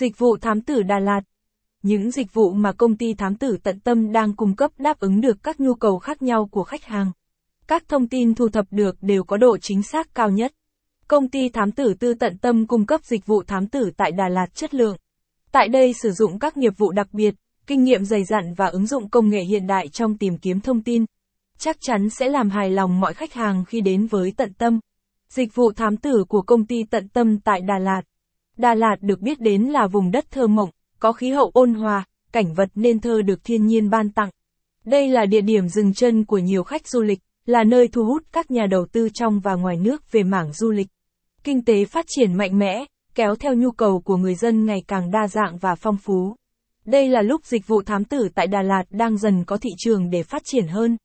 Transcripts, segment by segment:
Dịch vụ thám tử Đà Lạt Những dịch vụ mà công ty thám tử tận tâm đang cung cấp đáp ứng được các nhu cầu khác nhau của khách hàng. Các thông tin thu thập được đều có độ chính xác cao nhất. Công ty thám tử tư tận tâm cung cấp dịch vụ thám tử tại Đà Lạt chất lượng. Tại đây sử dụng các nghiệp vụ đặc biệt, kinh nghiệm dày dặn và ứng dụng công nghệ hiện đại trong tìm kiếm thông tin. Chắc chắn sẽ làm hài lòng mọi khách hàng khi đến với tận tâm. Dịch vụ thám tử của công ty tận tâm tại Đà Lạt. Đà Lạt được biết đến là vùng đất thơ mộng, có khí hậu ôn hòa, cảnh vật nên thơ được thiên nhiên ban tặng. Đây là địa điểm dừng chân của nhiều khách du lịch, là nơi thu hút các nhà đầu tư trong và ngoài nước về mảng du lịch. Kinh tế phát triển mạnh mẽ, kéo theo nhu cầu của người dân ngày càng đa dạng và phong phú. Đây là lúc dịch vụ thám tử tại Đà Lạt đang dần có thị trường để phát triển hơn.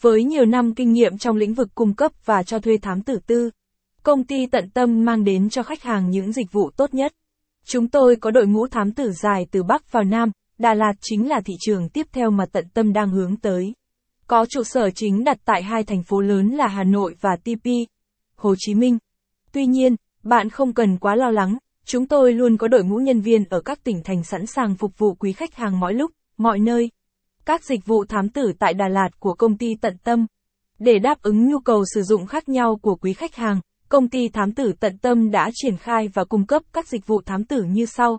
Với nhiều năm kinh nghiệm trong lĩnh vực cung cấp và cho thuê thám tử tư, công ty tận tâm mang đến cho khách hàng những dịch vụ tốt nhất. Chúng tôi có đội ngũ thám tử dài từ Bắc vào Nam, Đà Lạt chính là thị trường tiếp theo mà tận tâm đang hướng tới. Có trụ sở chính đặt tại hai thành phố lớn là Hà Nội và TP, Hồ Chí Minh. Tuy nhiên, bạn không cần quá lo lắng, chúng tôi luôn có đội ngũ nhân viên ở các tỉnh thành sẵn sàng phục vụ quý khách hàng mọi lúc, mọi nơi. Các dịch vụ thám tử tại Đà Lạt của công ty Tận Tâm. Để đáp ứng nhu cầu sử dụng khác nhau của quý khách hàng, công ty thám tử Tận Tâm đã triển khai và cung cấp các dịch vụ thám tử như sau.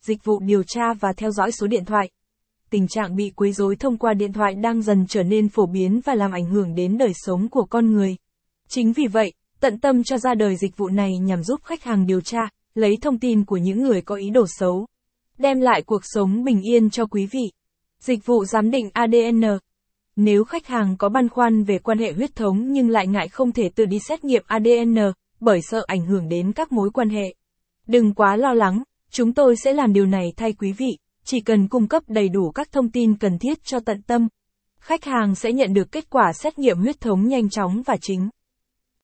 Dịch vụ điều tra và theo dõi số điện thoại. Tình trạng bị quấy rối thông qua điện thoại đang dần trở nên phổ biến và làm ảnh hưởng đến đời sống của con người. Chính vì vậy, tận tâm cho ra đời dịch vụ này nhằm giúp khách hàng điều tra, lấy thông tin của những người có ý đồ xấu, đem lại cuộc sống bình yên cho quý vị. Dịch vụ giám định ADN nếu khách hàng có băn khoăn về quan hệ huyết thống nhưng lại ngại không thể tự đi xét nghiệm ADN, bởi sợ ảnh hưởng đến các mối quan hệ. Đừng quá lo lắng, chúng tôi sẽ làm điều này thay quý vị, chỉ cần cung cấp đầy đủ các thông tin cần thiết cho tận tâm. Khách hàng sẽ nhận được kết quả xét nghiệm huyết thống nhanh chóng và chính.